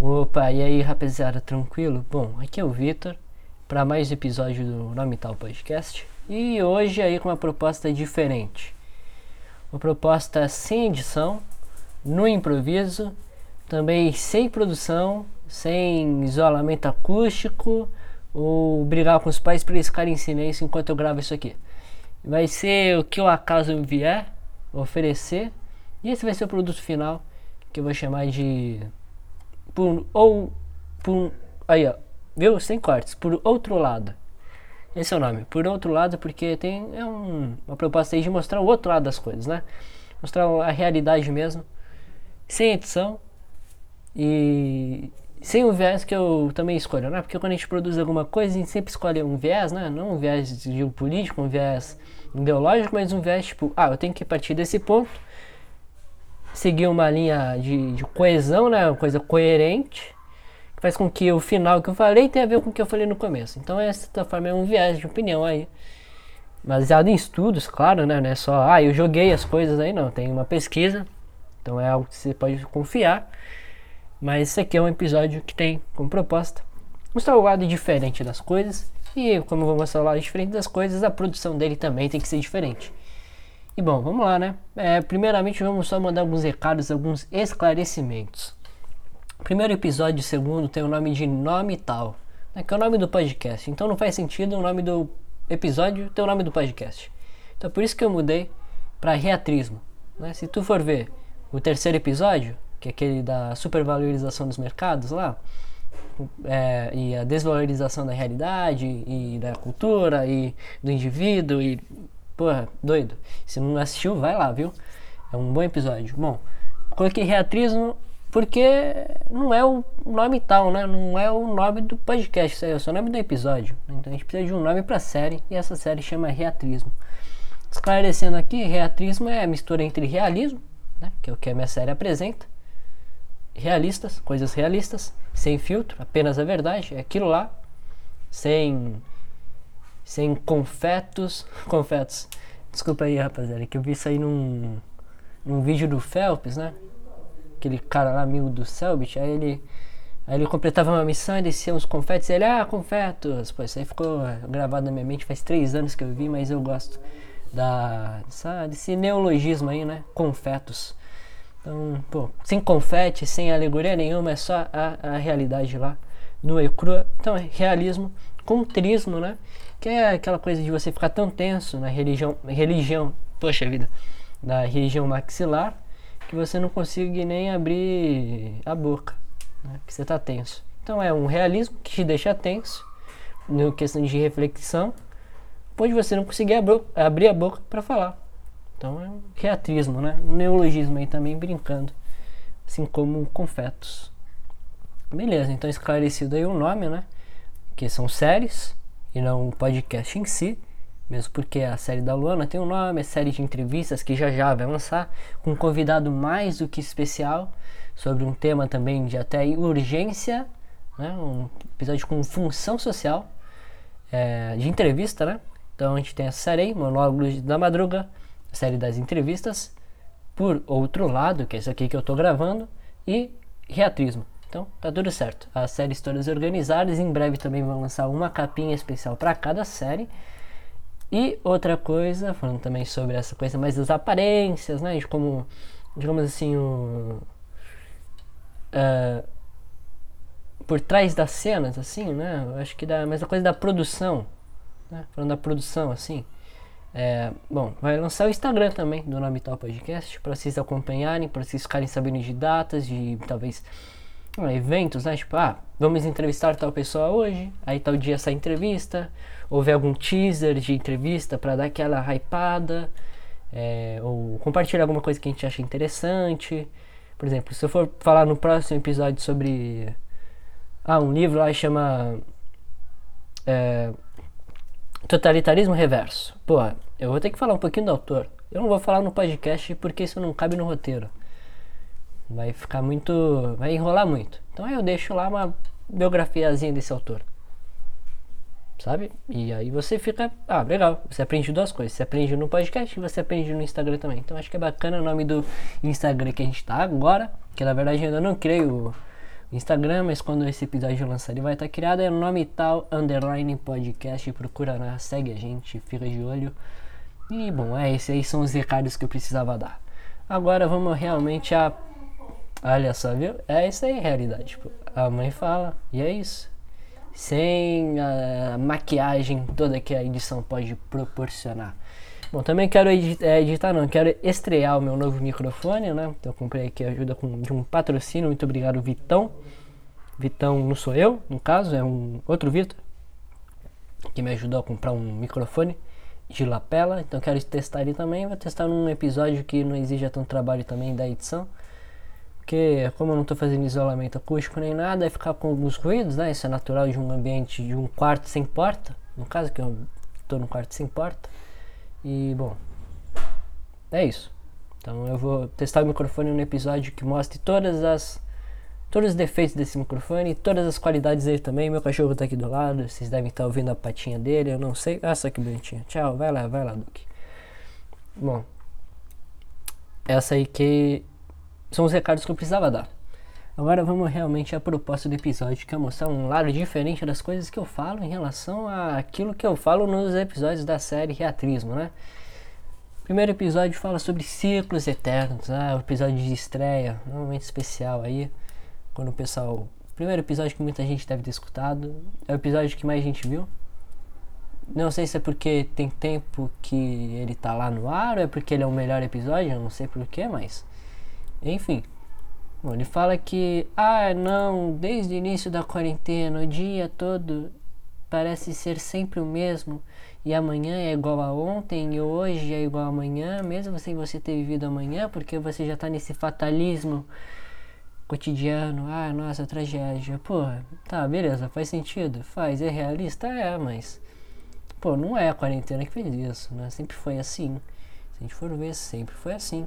Opa, e aí rapaziada, tranquilo? Bom, aqui é o Vitor para mais episódio do Nome Tal Podcast e hoje aí com uma proposta diferente. Uma proposta sem edição, no improviso, também sem produção, sem isolamento acústico ou brigar com os pais para eles ficarem em silêncio enquanto eu gravo isso aqui. Vai ser o que o acaso vier oferecer e esse vai ser o produto final que eu vou chamar de por ou por aí ó, viu? Sem cortes, por outro lado. Esse é o nome, por outro lado, porque tem é um, uma proposta aí de mostrar o outro lado das coisas, né? Mostrar a realidade mesmo, sem edição e sem o viés que eu também escolho, né? Porque quando a gente produz alguma coisa, a gente sempre escolhe um viés, né? Não um viés geopolítico, um viés ideológico, mas um viés tipo, ah, eu tenho que partir desse ponto seguir uma linha de, de coesão, né? Uma coisa coerente, que faz com que o final que eu falei tenha a ver com o que eu falei no começo. Então, essa forma é um viés de opinião aí. Baseado em estudos, claro, né? Não é só, ah, eu joguei as coisas aí, não. Tem uma pesquisa, então é algo que você pode confiar. Mas esse aqui é um episódio que tem como proposta mostrar o lado diferente das coisas. E como vou mostrar o lado diferente das coisas, a produção dele também tem que ser diferente. E bom, vamos lá, né? É, primeiramente, vamos só mandar alguns recados, alguns esclarecimentos. Primeiro episódio, segundo, tem o nome de Nome Tal, né, que é o nome do podcast. Então não faz sentido o nome do episódio ter o nome do podcast. Então por isso que eu mudei para Reatrismo. Né? Se tu for ver o terceiro episódio, que é aquele da supervalorização dos mercados lá, é, e a desvalorização da realidade e da cultura e do indivíduo e Porra, doido. Se não assistiu, vai lá, viu? É um bom episódio. Bom, coloquei reatrismo porque não é o nome tal, né? Não é o nome do podcast, é o nome do episódio. Então a gente precisa de um nome pra série e essa série chama Reatrismo. Esclarecendo aqui, reatrismo é a mistura entre realismo, né? que é o que a minha série apresenta, realistas, coisas realistas, sem filtro, apenas a verdade, é aquilo lá, sem sem confetos. Confetos. Desculpa aí, rapaziada, que eu vi isso aí num, num vídeo do Phelps, né? Aquele cara lá, amigo do Selbit, aí ele. Aí ele completava uma missão e descia uns confetes e ele, ah, confetos! Pô, isso aí ficou gravado na minha mente, faz três anos que eu vi, mas eu gosto da, dessa, desse neologismo aí, né? Confetos. Então, pô, sem confete, sem alegoria nenhuma, é só a, a realidade lá no e crua. Então, é realismo com trismo, né? Que é aquela coisa de você ficar tão tenso na religião, religião, poxa vida, da religião maxilar, que você não consegue nem abrir a boca, né? que você está tenso. Então é um realismo que te deixa tenso, na questão de reflexão, onde você não conseguir abrir a boca para falar. Então é um reatrismo, né? Um neologismo aí também brincando, assim como confetos. Beleza, então esclarecido aí o nome, né? Que são séries e não um podcast em si, mesmo porque a série da Luana tem um nome, é série de entrevistas que já já vai lançar, com um convidado mais do que especial, sobre um tema também de até urgência, né? um episódio com função social, é, de entrevista, né? Então a gente tem a série aí, Monólogos da Madruga, a série das entrevistas, por outro lado, que é isso aqui que eu tô gravando, e Reatrismo. Então, tá tudo certo. As séries todas organizadas. Em breve também vão lançar uma capinha especial para cada série. E outra coisa, falando também sobre essa coisa mais das aparências, né? De como, digamos assim, o. Uh, por trás das cenas, assim, né? Eu acho que dá. Mas a coisa da produção, né? Falando da produção, assim. É, bom, vai lançar o Instagram também do Nome Tal Podcast para vocês acompanharem, para vocês ficarem sabendo de datas, de talvez eventos, né? Tipo, ah, vamos entrevistar tal pessoa hoje, aí tal dia essa entrevista, ou ver algum teaser de entrevista para dar aquela hypada, é, ou compartilhar alguma coisa que a gente acha interessante. Por exemplo, se eu for falar no próximo episódio sobre ah, um livro lá chama é, Totalitarismo Reverso. Pô, eu vou ter que falar um pouquinho do autor. Eu não vou falar no podcast porque isso não cabe no roteiro vai ficar muito. vai enrolar muito. Então aí eu deixo lá uma biografiazinha desse autor. Sabe? E aí você fica. Ah, legal. Você aprende duas coisas. Você aprende no podcast e você aprende no Instagram também. Então acho que é bacana o nome do Instagram que a gente tá agora. Que na verdade eu ainda não criei o, Instagram, mas quando esse episódio lançar ele vai estar criado, é nome tal, underline podcast, procura lá, segue a gente, fica de olho. E bom, é esses aí são os recados que eu precisava dar. Agora vamos realmente a. Olha só, viu? É isso aí, realidade. Tipo, a mãe fala, e é isso. Sem a maquiagem toda que a edição pode proporcionar. Bom, também quero editar, é, editar, não, quero estrear o meu novo microfone, né? Então eu comprei aqui ajuda com, de um patrocínio, muito obrigado Vitão. Vitão não sou eu, no caso, é um outro Vitor que me ajudou a comprar um microfone de lapela, então quero testar ele também, vou testar num episódio que não exija tanto trabalho também da edição. Porque como eu não estou fazendo isolamento acústico nem nada, vai ficar com alguns ruídos, né? Isso é natural de um ambiente de um quarto sem porta. No caso que eu estou num quarto sem porta. E bom, é isso. Então eu vou testar o microfone no episódio que mostre todas as todos os defeitos desse microfone e todas as qualidades dele também. Meu cachorro tá aqui do lado, vocês devem estar ouvindo a patinha dele, eu não sei. Ah, só que bonitinho. Tchau, vai lá, vai lá, Duque. Bom, essa aí que são os recados que eu precisava dar. Agora vamos realmente à proposta do episódio, que é mostrar um lado diferente das coisas que eu falo em relação àquilo que eu falo nos episódios da série Reatrismo, né? Primeiro episódio fala sobre ciclos eternos, ah, o episódio de estreia, um momento especial aí, quando o pessoal. Primeiro episódio que muita gente deve ter escutado, é o episódio que mais gente viu. Não sei se é porque tem tempo que ele tá lá no ar ou é porque ele é o melhor episódio, eu não sei porquê, mas. Enfim, Bom, ele fala que, ah, não, desde o início da quarentena, o dia todo parece ser sempre o mesmo, e amanhã é igual a ontem, e hoje é igual a amanhã, mesmo sem você ter vivido amanhã, porque você já está nesse fatalismo cotidiano, ah, nossa, tragédia. Pô, tá, beleza, faz sentido? Faz, é realista? É, mas. Pô, não é a quarentena que fez isso, né? Sempre foi assim. Se a gente for ver, sempre foi assim.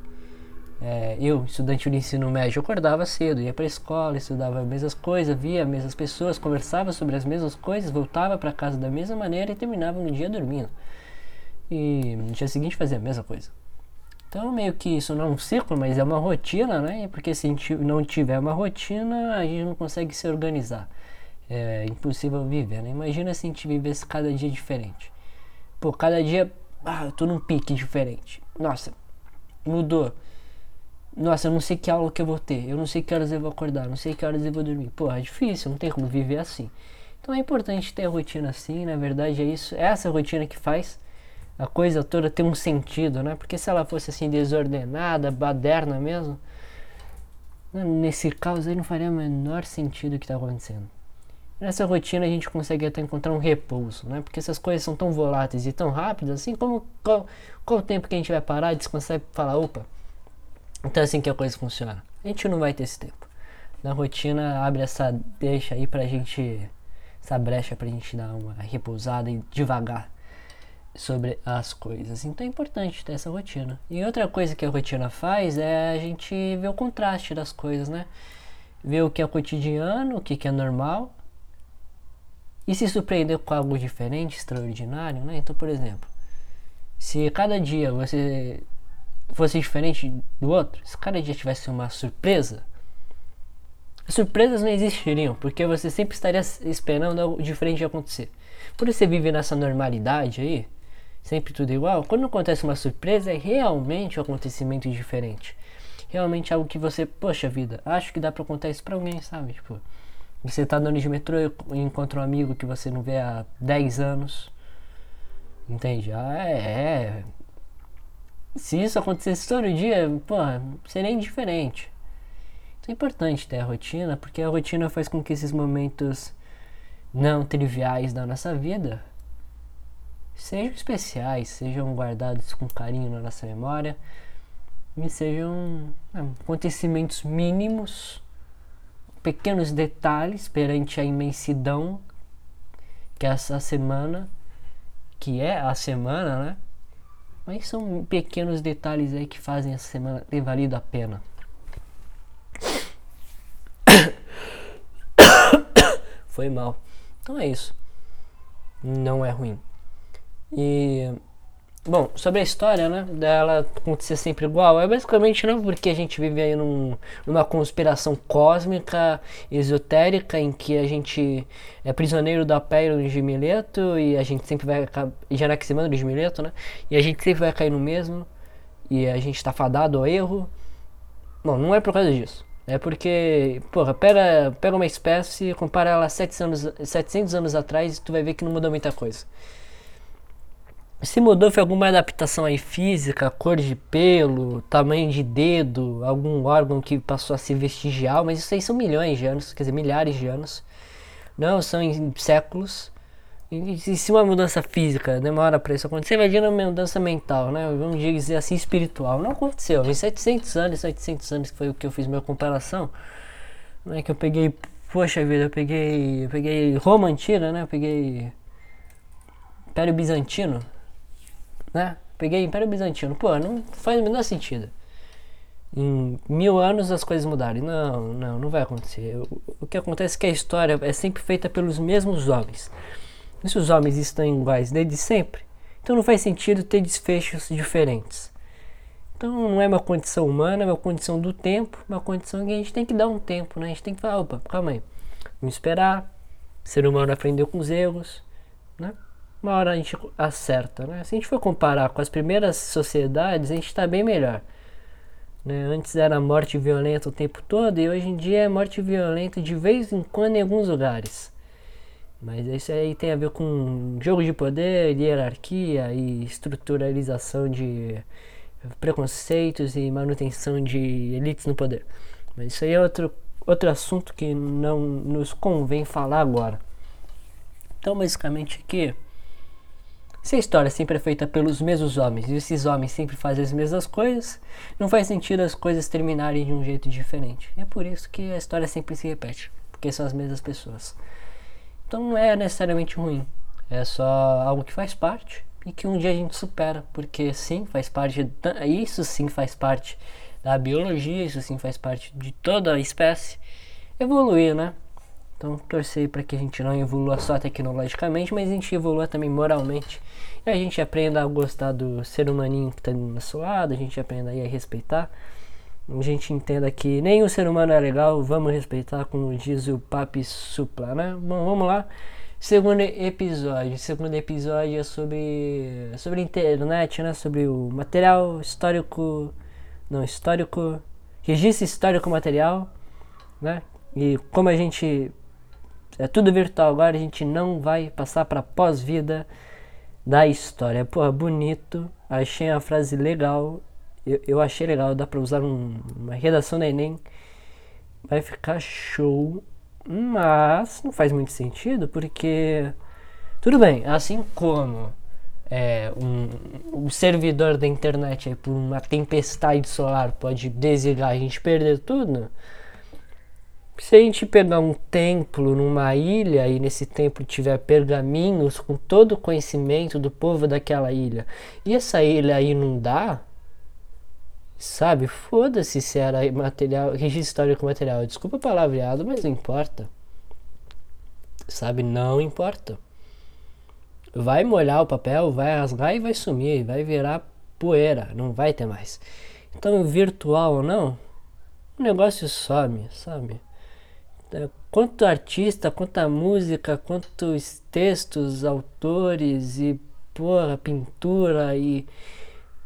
É, eu, estudante do ensino médio, acordava cedo, ia para a escola, estudava as mesmas coisas, via as mesmas pessoas, conversava sobre as mesmas coisas, voltava para casa da mesma maneira e terminava no dia dormindo. E no dia seguinte fazia a mesma coisa. Então, meio que isso não é um ciclo, mas é uma rotina, né? Porque se não tiver uma rotina, a gente não consegue se organizar. É impossível viver, né? Imagina se a gente vivesse cada dia diferente. Pô, cada dia, ah, eu tô num pique diferente. Nossa, mudou nossa, eu não sei que aula que eu vou ter, eu não sei que horas eu vou acordar, não sei que horas eu vou dormir. Pô, é difícil, não tem como viver assim. Então é importante ter a rotina assim, na verdade é isso, é essa rotina que faz a coisa toda ter um sentido, né? Porque se ela fosse assim desordenada, baderna mesmo, né, nesse caos aí não faria o menor sentido o que está acontecendo. Nessa rotina a gente consegue até encontrar um repouso, né? Porque essas coisas são tão voláteis e tão rápidas, assim como qual, qual o tempo que a gente vai parar descansar e falar, opa, então é assim que a coisa funciona. A gente não vai ter esse tempo. Na rotina abre essa deixa aí pra gente. Essa brecha pra gente dar uma repousada e devagar sobre as coisas. Então é importante ter essa rotina. E outra coisa que a rotina faz é a gente ver o contraste das coisas, né? Ver o que é cotidiano, o que é normal. E se surpreender com algo diferente, extraordinário, né? Então, por exemplo, se cada dia você fosse diferente do outro, se cada dia tivesse uma surpresa, as surpresas não existiriam, porque você sempre estaria esperando algo diferente acontecer. Por você vive nessa normalidade aí, sempre tudo igual, quando acontece uma surpresa é realmente um acontecimento diferente. Realmente algo que você, poxa vida, acho que dá pra contar isso pra alguém, sabe? Tipo, você tá andando de metrô e encontra um amigo que você não vê há 10 anos. Entende? Ah, é, é se isso acontecesse todo dia, pô, seria indiferente. Então é importante ter a rotina, porque a rotina faz com que esses momentos não triviais da nossa vida sejam especiais, sejam guardados com carinho na nossa memória e sejam é, acontecimentos mínimos, pequenos detalhes perante a imensidão que essa semana, que é a semana, né? Mas são pequenos detalhes aí que fazem essa semana ter valido a pena. Foi mal. Então é isso. Não é ruim. E Bom, sobre a história, né, dela acontecer sempre igual, é basicamente não porque a gente vive aí num, numa conspiração cósmica, esotérica, em que a gente é prisioneiro da pele de Mileto e a gente sempre vai de Anaximandro de Mileto, né, e a gente sempre vai cair no mesmo e a gente tá fadado ao erro. Bom, não é por causa disso. É porque, porra, pega, pega uma espécie, compara ela 700 anos, 700 anos atrás e tu vai ver que não mudou muita coisa. Se mudou foi alguma adaptação aí física, cor de pelo, tamanho de dedo, algum órgão que passou a ser vestigial, mas isso aí são milhões de anos, quer dizer, milhares de anos. Não, são em séculos. E, e se uma mudança física demora para isso acontecer, imagina uma mudança mental, né? Vamos dizer assim, espiritual. Não aconteceu. Em 700 anos, 700 anos que foi o que eu fiz minha comparação, não é que eu peguei, poxa vida, eu peguei, eu peguei Roma antiga, né? Eu peguei Império Bizantino, né? Peguei Império Bizantino. Pô, não faz o menor sentido. Em mil anos as coisas mudarem. Não, não, não vai acontecer. O, o que acontece é que a história é sempre feita pelos mesmos homens. E se os homens estão iguais desde sempre, então não faz sentido ter desfechos diferentes. Então não é uma condição humana, é uma condição do tempo, uma condição que a gente tem que dar um tempo, né? A gente tem que falar, opa, calma aí, vamos esperar. O ser humano aprendeu com os erros, né? Uma hora a gente acerta, né? Se a gente for comparar com as primeiras sociedades, a gente está bem melhor. Né? Antes era morte violenta o tempo todo e hoje em dia é morte violenta de vez em quando em alguns lugares. Mas isso aí tem a ver com jogo de poder, hierarquia e estruturalização de preconceitos e manutenção de elites no poder. Mas isso aí é outro, outro assunto que não nos convém falar agora. Então, basicamente aqui. Se a história sempre é feita pelos mesmos homens e esses homens sempre fazem as mesmas coisas, não faz sentido as coisas terminarem de um jeito diferente. É por isso que a história sempre se repete, porque são as mesmas pessoas. Então não é necessariamente ruim, é só algo que faz parte e que um dia a gente supera, porque sim, faz parte, isso sim faz parte da biologia, isso sim faz parte de toda a espécie evoluir, né? Então, torcer para que a gente não evolua só tecnologicamente, mas a gente evolua também moralmente. E a gente aprenda a gostar do ser humaninho que está do nosso lado, a gente aprenda a respeitar. A gente entenda que nenhum ser humano é legal, vamos respeitar, como diz o Papi Supla, né? Bom, vamos lá. Segundo episódio. Segundo episódio é sobre, sobre internet, né? Sobre o material histórico. Não, histórico. Registro histórico material, né? E como a gente é tudo virtual agora, a gente não vai passar para pós-vida da história. Pô, bonito, achei a frase legal. Eu, eu achei legal, dá para usar um, uma redação da Enem. Vai ficar show, mas não faz muito sentido porque. Tudo bem, assim como é, um, um servidor da internet aí, por uma tempestade solar pode desligar a gente perder tudo se a gente pegar um templo numa ilha e nesse templo tiver pergaminhos com todo o conhecimento do povo daquela ilha, e essa ilha dá, sabe? Foda-se se era material, registro histórico material. Desculpa o palavreado, mas não importa. Sabe? Não importa. Vai molhar o papel, vai rasgar e vai sumir, vai virar poeira, não vai ter mais. Então, virtual ou não, o negócio some, sabe? É, quanto artista, quanta música, quantos textos, autores e porra, pintura e,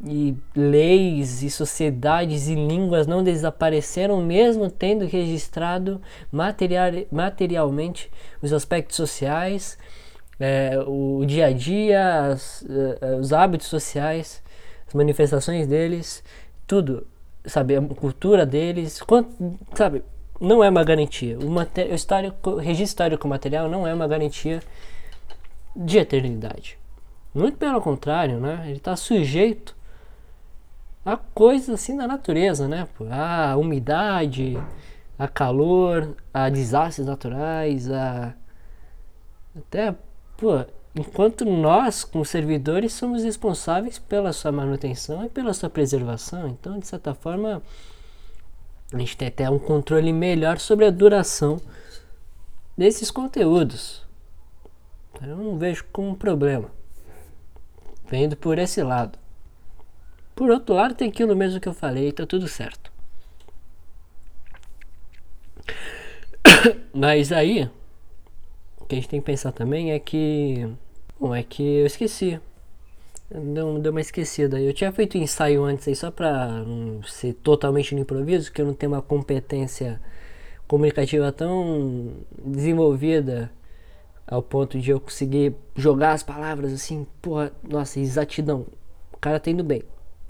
e leis e sociedades e línguas não desapareceram mesmo tendo registrado material, materialmente os aspectos sociais, é, o dia a dia, as, uh, os hábitos sociais, as manifestações deles, tudo, sabe, a cultura deles, quanto, sabe, não é uma garantia. O, o histórico, registro histórico material não é uma garantia de eternidade. Muito pelo contrário, né? Ele está sujeito a coisas assim da natureza, né? A umidade, a calor, a desastres naturais, a até, pô, enquanto nós, como servidores, somos responsáveis pela sua manutenção e pela sua preservação. Então, de certa forma, a gente tem até um controle melhor sobre a duração desses conteúdos. Eu não vejo como problema. vendo por esse lado. Por outro lado, tem aquilo mesmo que eu falei, tá tudo certo. Mas aí, o que a gente tem que pensar também é que. Bom, é que eu esqueci. Deu, deu uma esquecida. Eu tinha feito ensaio antes aí só pra não ser totalmente no improviso, que eu não tenho uma competência comunicativa tão desenvolvida ao ponto de eu conseguir jogar as palavras assim, porra, nossa, exatidão. O cara tá indo bem.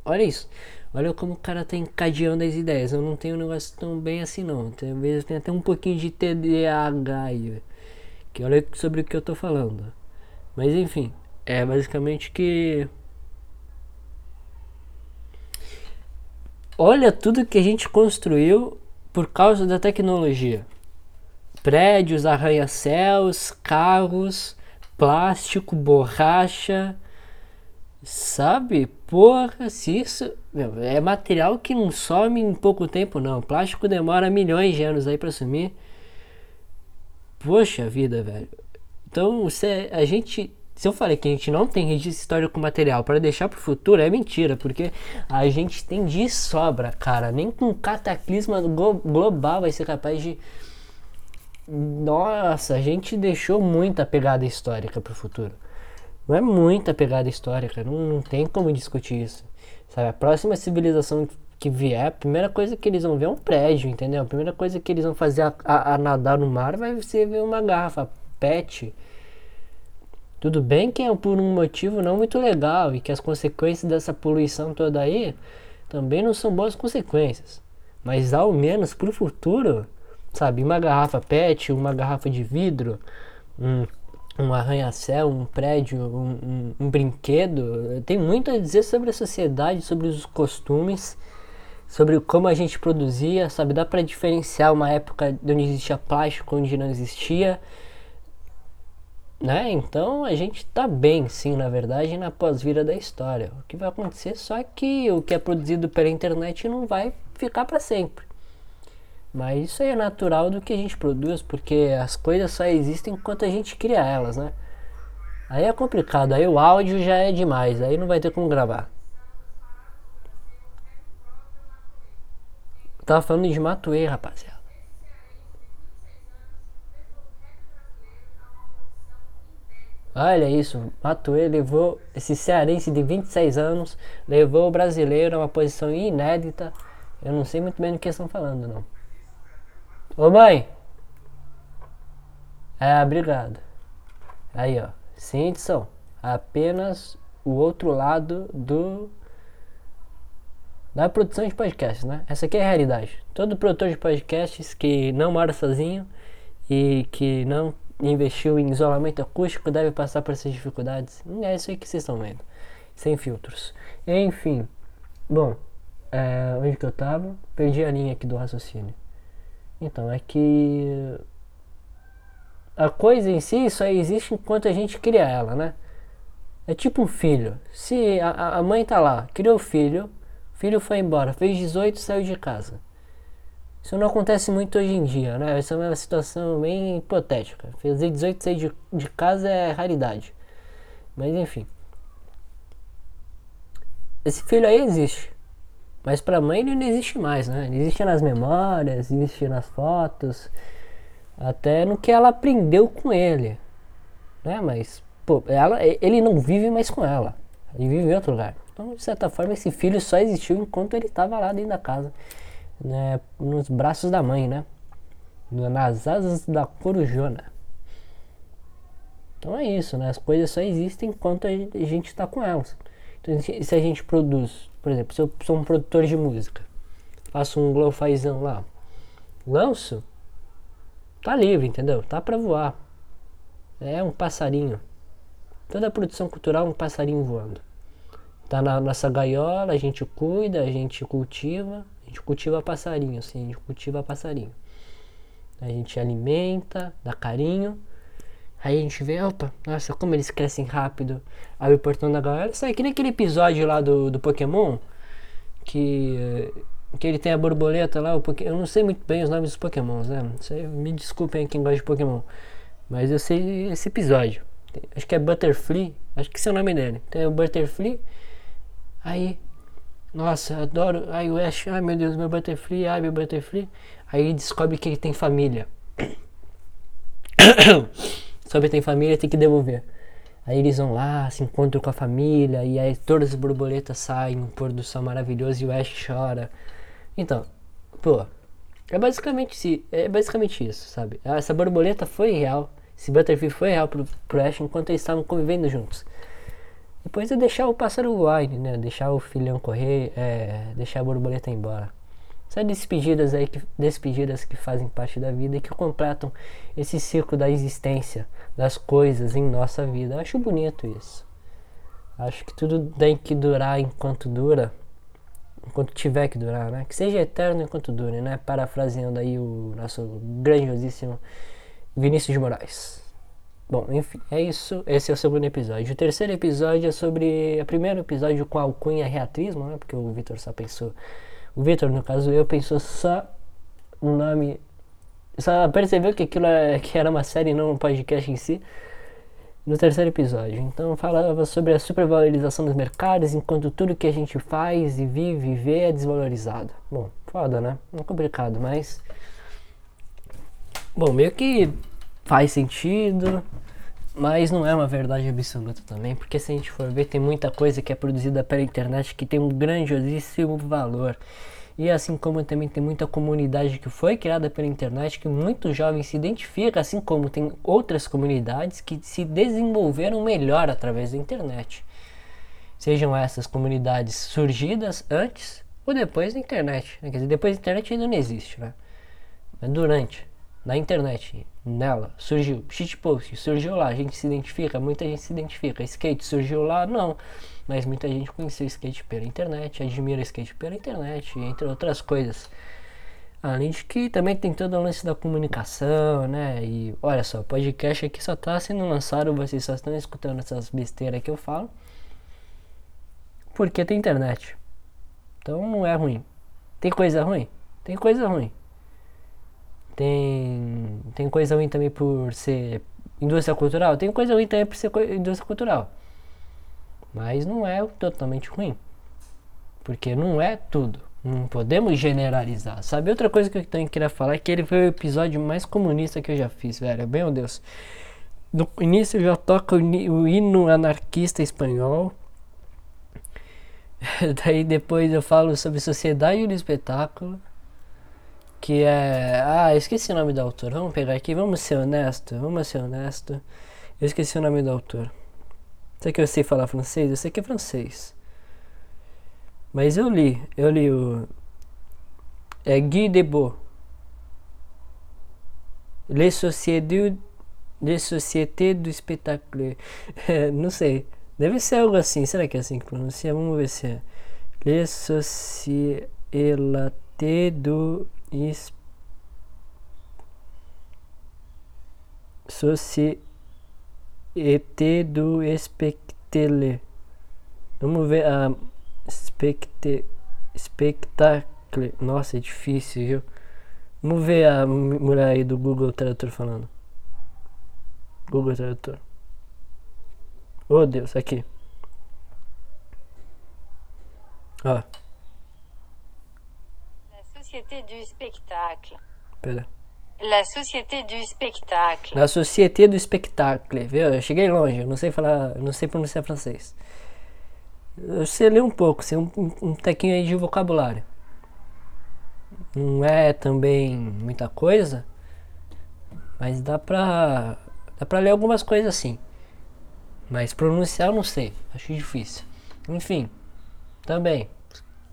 Olha isso. Olha como o cara tá encadeando as ideias. Eu não tenho um negócio tão bem assim não. Talvez eu tenha até um pouquinho de TDAH aí. Que olha sobre o que eu tô falando. Mas enfim, é basicamente que Olha tudo que a gente construiu por causa da tecnologia. Prédios, arranha-céus, carros, plástico, borracha, Sabe? Porra, se isso. Meu, é material que não some em pouco tempo, não. Plástico demora milhões de anos aí pra sumir. Poxa vida, velho. Então, se a gente. Se eu falei que a gente não tem registro histórico material para deixar pro futuro, é mentira, porque a gente tem de sobra, cara. Nem com cataclisma global vai ser capaz de. Nossa, a gente deixou muita pegada histórica pro futuro. Não é muita pegada histórica, não, não tem como discutir isso. Sabe, a próxima civilização que vier, a primeira coisa que eles vão ver é um prédio, entendeu? A primeira coisa que eles vão fazer a, a, a nadar no mar vai ser ver uma garrafa PET. Tudo bem que é por um motivo não muito legal e que as consequências dessa poluição toda aí também não são boas consequências. Mas ao menos para o futuro, sabe, uma garrafa PET, uma garrafa de vidro, um um arranha-céu, um prédio, um, um, um, brinquedo. Tem muito a dizer sobre a sociedade, sobre os costumes, sobre como a gente produzia, sabe? Dá para diferenciar uma época onde existia plástico, onde não existia. Né? Então a gente está bem, sim, na verdade, na pós-vida da história. O que vai acontecer só é que o que é produzido pela internet não vai ficar para sempre. Mas isso aí é natural do que a gente produz, porque as coisas só existem enquanto a gente cria elas, né? Aí é complicado, aí o áudio já é demais, aí não vai ter como gravar. Tava falando de Matuê, rapaziada. Olha isso, Matuê levou esse cearense de 26 anos, levou o brasileiro a uma posição inédita. Eu não sei muito bem do que estão falando, não. Ô mãe. É, obrigado. Aí, ó. Simpson. Apenas o outro lado do da produção de podcasts, né? Essa aqui é a realidade. Todo produtor de podcasts que não mora sozinho e que não investiu em isolamento acústico deve passar por essas dificuldades. É isso aí que vocês estão vendo. Sem filtros. Enfim. Bom, é, onde que eu tava? Perdi a linha aqui do raciocínio. Então, é que a coisa em si só existe enquanto a gente cria ela, né? É tipo um filho. Se a, a mãe tá lá, criou o filho, o filho foi embora, fez 18 saiu de casa. Isso não acontece muito hoje em dia, né? Essa é uma situação bem hipotética. Fazer 18 sair de, de casa é raridade. Mas enfim. Esse filho aí existe. Mas para a mãe ele não existe mais, né? Ele existe nas memórias, existe nas fotos, até no que ela aprendeu com ele, né? Mas pô, ela, ele não vive mais com ela, ele vive em outro lugar. Então, de certa forma, esse filho só existiu enquanto ele estava lá dentro da casa, né? nos braços da mãe, né? Nas asas da corujona. Então é isso, né? As coisas só existem enquanto a gente está com elas. Então, se a gente produz por exemplo, se eu sou um produtor de música, faço um glowfizão lá, lanço, tá livre, entendeu? Tá para voar. É um passarinho. Toda produção cultural é um passarinho voando. Tá na nossa gaiola, a gente cuida, a gente cultiva, gente cultiva passarinho, assim, a gente cultiva passarinho. A gente alimenta, dá carinho. Aí a gente vê, opa, nossa, como eles crescem rápido. Abre o portão da galera. Sai que nem aquele episódio lá do, do Pokémon. Que, que ele tem a borboleta lá. O eu não sei muito bem os nomes dos Pokémons, né? Me desculpem quem gosta de Pokémon. Mas eu sei esse episódio. acho que é Butterfly, acho que esse é o nome dele. Tem o Butterfly, aí, nossa, adoro, aí o Ash, ai meu Deus, meu Butterfly, ai meu Butterfly, aí descobre que ele tem família. que tem família, tem que devolver. Aí eles vão lá, se encontram com a família, e aí todas as borboletas saem, um pôr do sol maravilhoso e o Ash chora. Então, pô, é basicamente, é basicamente isso, sabe? Essa borboleta foi real, esse butterfly foi real pro, pro Ash enquanto eles estavam convivendo juntos. Depois é deixar o pássaro voar, né? Deixar o filhão correr, é, deixar a borboleta embora. São despedidas aí, que, despedidas que fazem parte da vida e que completam esse ciclo da existência das coisas em nossa vida. acho bonito isso. Acho que tudo tem que durar enquanto dura, enquanto tiver que durar, né? Que seja eterno enquanto dure, né? Parafraseando aí o nosso grandiosíssimo Vinícius de Moraes. Bom, enfim, é isso. Esse é o segundo episódio. O terceiro episódio é sobre. O primeiro episódio com alcunha reatrismo, né? Porque o Vitor só pensou. O Vitor, no caso eu, pensou só no nome só percebeu que aquilo é, que era uma série não um podcast em si no terceiro episódio. Então falava sobre a supervalorização dos mercados enquanto tudo que a gente faz e vive e vê é desvalorizado. Bom, foda, né? É complicado, mas bom, meio que faz sentido, mas não é uma verdade absoluta também, porque se a gente for ver tem muita coisa que é produzida pela internet que tem um grandiosíssimo valor. E assim como também tem muita comunidade que foi criada pela internet, que muitos jovens se identificam, assim como tem outras comunidades que se desenvolveram melhor através da internet. Sejam essas comunidades surgidas antes ou depois da internet. Quer dizer, depois da internet ainda não existe, né? Mas durante, na internet, nela, surgiu shitpost, surgiu lá, a gente se identifica, muita gente se identifica. Skate surgiu lá, não mas muita gente conheceu skate pela internet, admira skate pela internet, entre outras coisas. Além de que também tem todo o lance da comunicação, né? E olha só, podcast aqui só está sendo lançado, vocês só estão escutando essas besteiras que eu falo. Porque tem internet. Então não é ruim. Tem coisa ruim? Tem coisa ruim. Tem, tem coisa ruim também por ser indústria cultural? Tem coisa ruim também por ser indústria cultural. Mas não é totalmente ruim. Porque não é tudo. Não podemos generalizar. Sabe outra coisa que eu também queria falar é que ele foi o episódio mais comunista que eu já fiz, velho. Meu Deus. No início já toca o, o hino anarquista espanhol. Daí depois eu falo sobre sociedade do espetáculo. Que é. Ah, esqueci o nome do autor. Vamos pegar aqui, vamos ser honesto. Vamos ser honesto. Eu esqueci o nome do autor. Será que eu sei falar francês? Eu sei que é francês. Mas eu li, eu li o. É Guy Debord. Les Sociétés, Les Sociétés do Spectacle. Não sei. Deve ser algo assim. Será que é assim que pronuncia? Vamos ver se é. Les Sociétés do Société ET do Spectele. Vamos ver a specte, Spectacle. Nossa, é difícil, viu? Vamos ver a mulher aí do Google Tradutor falando. Google Tradutor. Oh Deus, aqui. Ó. La Société du Spectacle. Pera. La Société du Spectacle. La Société du Spectacle, viu? Eu cheguei longe, eu não sei falar, não sei pronunciar francês. Eu sei ler um pouco, sei um, um, um tequinho aí de vocabulário. Não é também muita coisa, mas dá pra, dá pra ler algumas coisas assim. Mas pronunciar eu não sei, acho difícil. Enfim, também.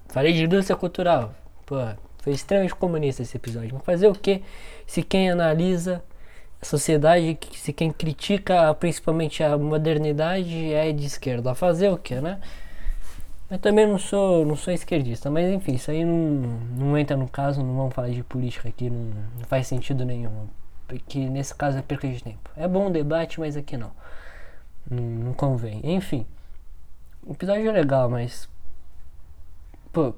Falei de indústria cultural. Pô, foi extremamente comunista esse episódio. Mas fazer o que se quem analisa a sociedade, se quem critica principalmente a modernidade é de esquerda? Fazer o que, né? Eu também não sou, não sou esquerdista, mas enfim, isso aí não, não entra no caso, não vamos falar de política aqui, não, não faz sentido nenhum. Porque nesse caso é perca de tempo. É bom o debate, mas aqui não. Não, não convém. Enfim, o episódio é legal, mas. Pô,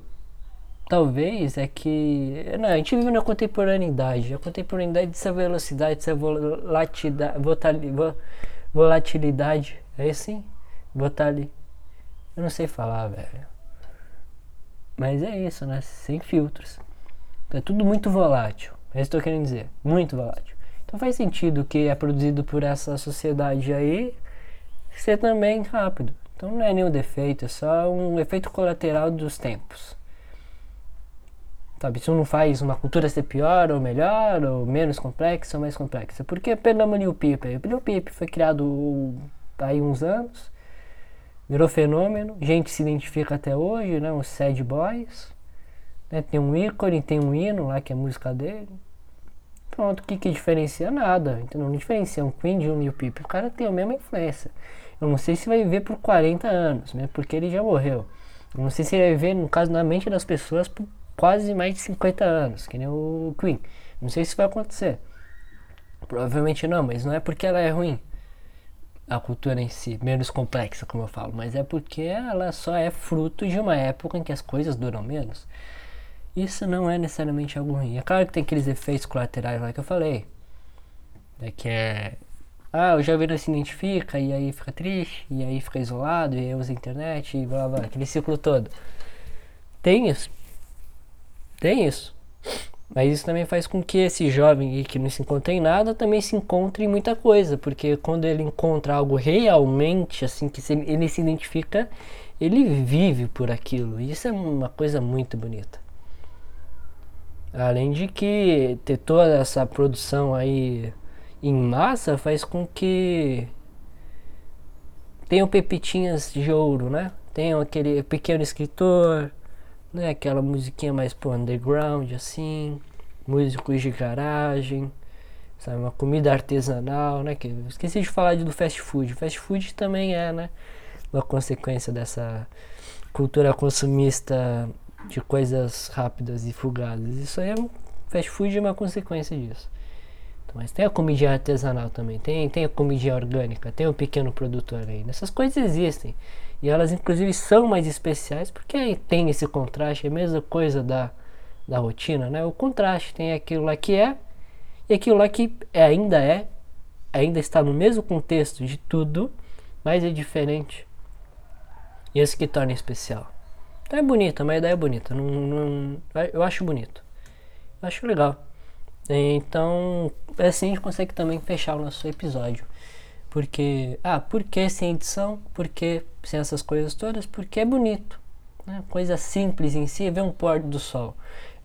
talvez é que não, a gente vive na contemporaneidade a contemporaneidade dessa velocidade dessa volatilidade volatilidade. É assim, ali. Eu não sei falar, velho. Mas é isso, né? Sem filtros. É tudo muito volátil. É isso que eu tô querendo dizer. Muito volátil. Então faz sentido que é produzido por essa sociedade aí ser também rápido. Então não é nenhum defeito, é só um efeito colateral dos tempos. Sabe, isso não faz uma cultura ser pior ou melhor, ou menos complexa ou mais complexa. Porque o Pipe. O Pipe foi criado há uns anos, virou fenômeno, gente se identifica até hoje, né? Os Sad Boys. Né? Tem um ícone, tem um hino lá que é a música dele. Pronto, o que, que diferencia? Nada, entendeu? Não diferencia um Queen de um Lil Peep. O cara tem a mesma influência. Eu não sei se vai viver por 40 anos, né? Porque ele já morreu. Eu não sei se ele vai viver, no caso, na mente das pessoas por quase mais de 50 anos, que nem o Queen. Não sei se vai acontecer. Provavelmente não, mas não é porque ela é ruim. A cultura em si, menos complexa, como eu falo, mas é porque ela só é fruto de uma época em que as coisas duram menos. Isso não é necessariamente algo ruim. É claro que tem aqueles efeitos colaterais lá que eu falei. É que é. Ah, o jovem não se identifica e aí fica triste, e aí fica isolado, e aí usa internet e blá blá, aquele ciclo todo. Tem isso. Tem isso. Mas isso também faz com que esse jovem que não se encontra em nada também se encontre em muita coisa, porque quando ele encontra algo realmente assim que ele se identifica, ele vive por aquilo. E isso é uma coisa muito bonita. Além de que ter toda essa produção aí em massa faz com que tenham pepitinhas de ouro, né? Tenham aquele pequeno escritor, né? Aquela musiquinha mais pro underground, assim, músicos de garagem, sabe? Uma comida artesanal, né? Que esqueci de falar do fast food. Fast food também é, né? Uma consequência dessa cultura consumista de coisas rápidas e fugadas. Isso aí é fast food é uma consequência disso. Mas tem a comida artesanal também, tem, tem a comida orgânica, tem o pequeno produtor aí. Essas coisas existem. E elas inclusive são mais especiais porque tem esse contraste, é a mesma coisa da, da rotina, né? O contraste tem aquilo lá que é e aquilo lá que é, ainda é, ainda está no mesmo contexto de tudo, mas é diferente. E esse que torna especial. Então é bonita, uma ideia é bonita. Não, não, eu acho bonito. Eu acho legal. Então, assim a gente consegue também fechar o nosso episódio. Porque, ah, por que sem edição? Por que sem essas coisas todas? Porque é bonito. Né? Coisa simples em si, ver um pôr do sol,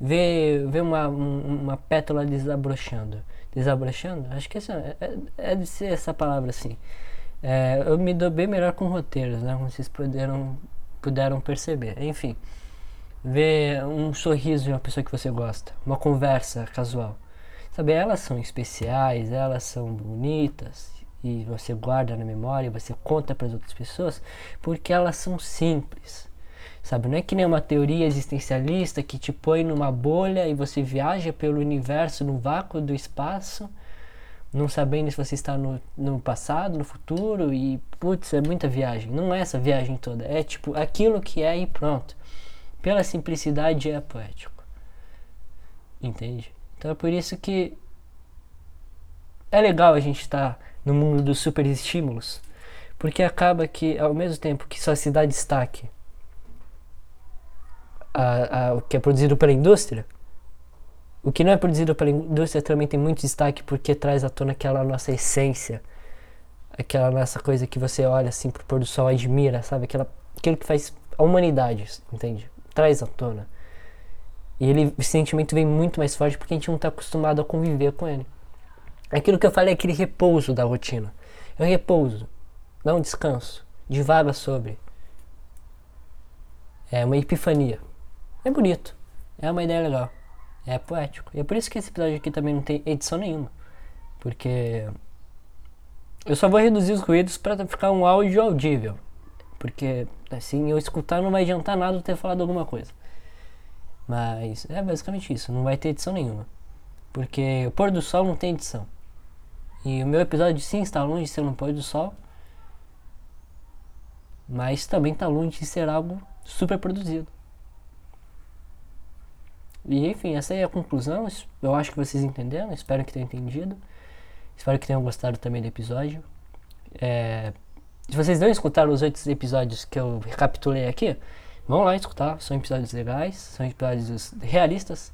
ver, ver uma, uma pétala desabrochando. Desabrochando? Acho que é, é, é de ser essa palavra assim. É, eu me dou bem melhor com roteiros, né? Como vocês puderam puderam perceber. Enfim, ver um sorriso de uma pessoa que você gosta, uma conversa casual. Sabe, elas são especiais, elas são bonitas e você guarda na memória, você conta para as outras pessoas, porque elas são simples. Sabe, não é que nem uma teoria existencialista que te põe numa bolha e você viaja pelo universo no vácuo do espaço não sabendo se você está no, no passado, no futuro e putz, é muita viagem. Não é essa viagem toda, é tipo aquilo que é e pronto. Pela simplicidade é poético. Entende? Então é por isso que é legal a gente estar no mundo dos super estímulos, porque acaba que ao mesmo tempo que só se dá destaque a, a, o que é produzido pela indústria, o que não é produzido pela indústria também tem muito destaque porque traz à tona aquela nossa essência, aquela nossa coisa que você olha assim pro pôr do sol, admira, sabe? Aquela, aquilo que faz a humanidade, entende? Traz à tona. E ele, o sentimento vem muito mais forte porque a gente não está acostumado a conviver com ele. Aquilo que eu falei aquele repouso da rotina. É um repouso, dá um descanso, divaga sobre. É uma epifania. É bonito, é uma ideia legal. É poético. E é por isso que esse episódio aqui também não tem edição nenhuma. Porque eu só vou reduzir os ruídos para ficar um áudio audível. Porque assim eu escutar não vai adiantar nada ter falado alguma coisa. Mas é basicamente isso, não vai ter edição nenhuma. Porque o pôr do sol não tem edição. E o meu episódio sim está longe de ser um pôr do sol. Mas também está longe de ser algo super produzido. E enfim, essa é a conclusão. Eu acho que vocês entenderam. Espero que tenham entendido. Espero que tenham gostado também do episódio. É, se vocês não escutaram os outros episódios que eu recapitulei aqui, vão lá escutar. São episódios legais, são episódios realistas.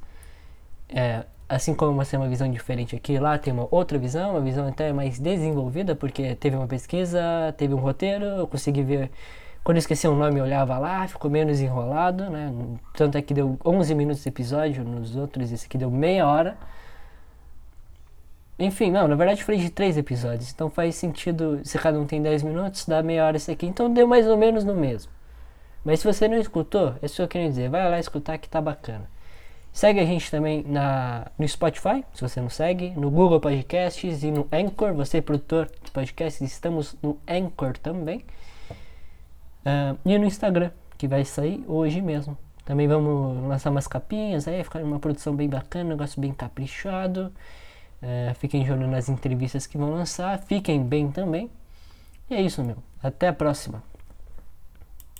É, assim como você tem uma visão diferente aqui, lá tem uma outra visão, uma visão até mais desenvolvida, porque teve uma pesquisa, teve um roteiro, eu consegui ver. Quando eu esqueci um nome, eu olhava lá, ficou menos enrolado, né? Tanto é que deu 11 minutos de episódio, nos outros esse aqui deu meia hora. Enfim, não, na verdade foi de três episódios, então faz sentido, se cada um tem 10 minutos, dá meia hora esse aqui, então deu mais ou menos no mesmo. Mas se você não escutou, é isso que eu quero dizer, vai lá escutar que tá bacana. Segue a gente também na, no Spotify, se você não segue, no Google Podcasts e no Anchor, você produtor de podcasts, estamos no Anchor também. Uh, e no Instagram, que vai sair hoje mesmo. Também vamos lançar umas capinhas aí, ficar uma produção bem bacana, um negócio bem caprichado. É, fiquem de olho nas entrevistas que vão lançar. Fiquem bem também. E é isso, meu. Até a próxima.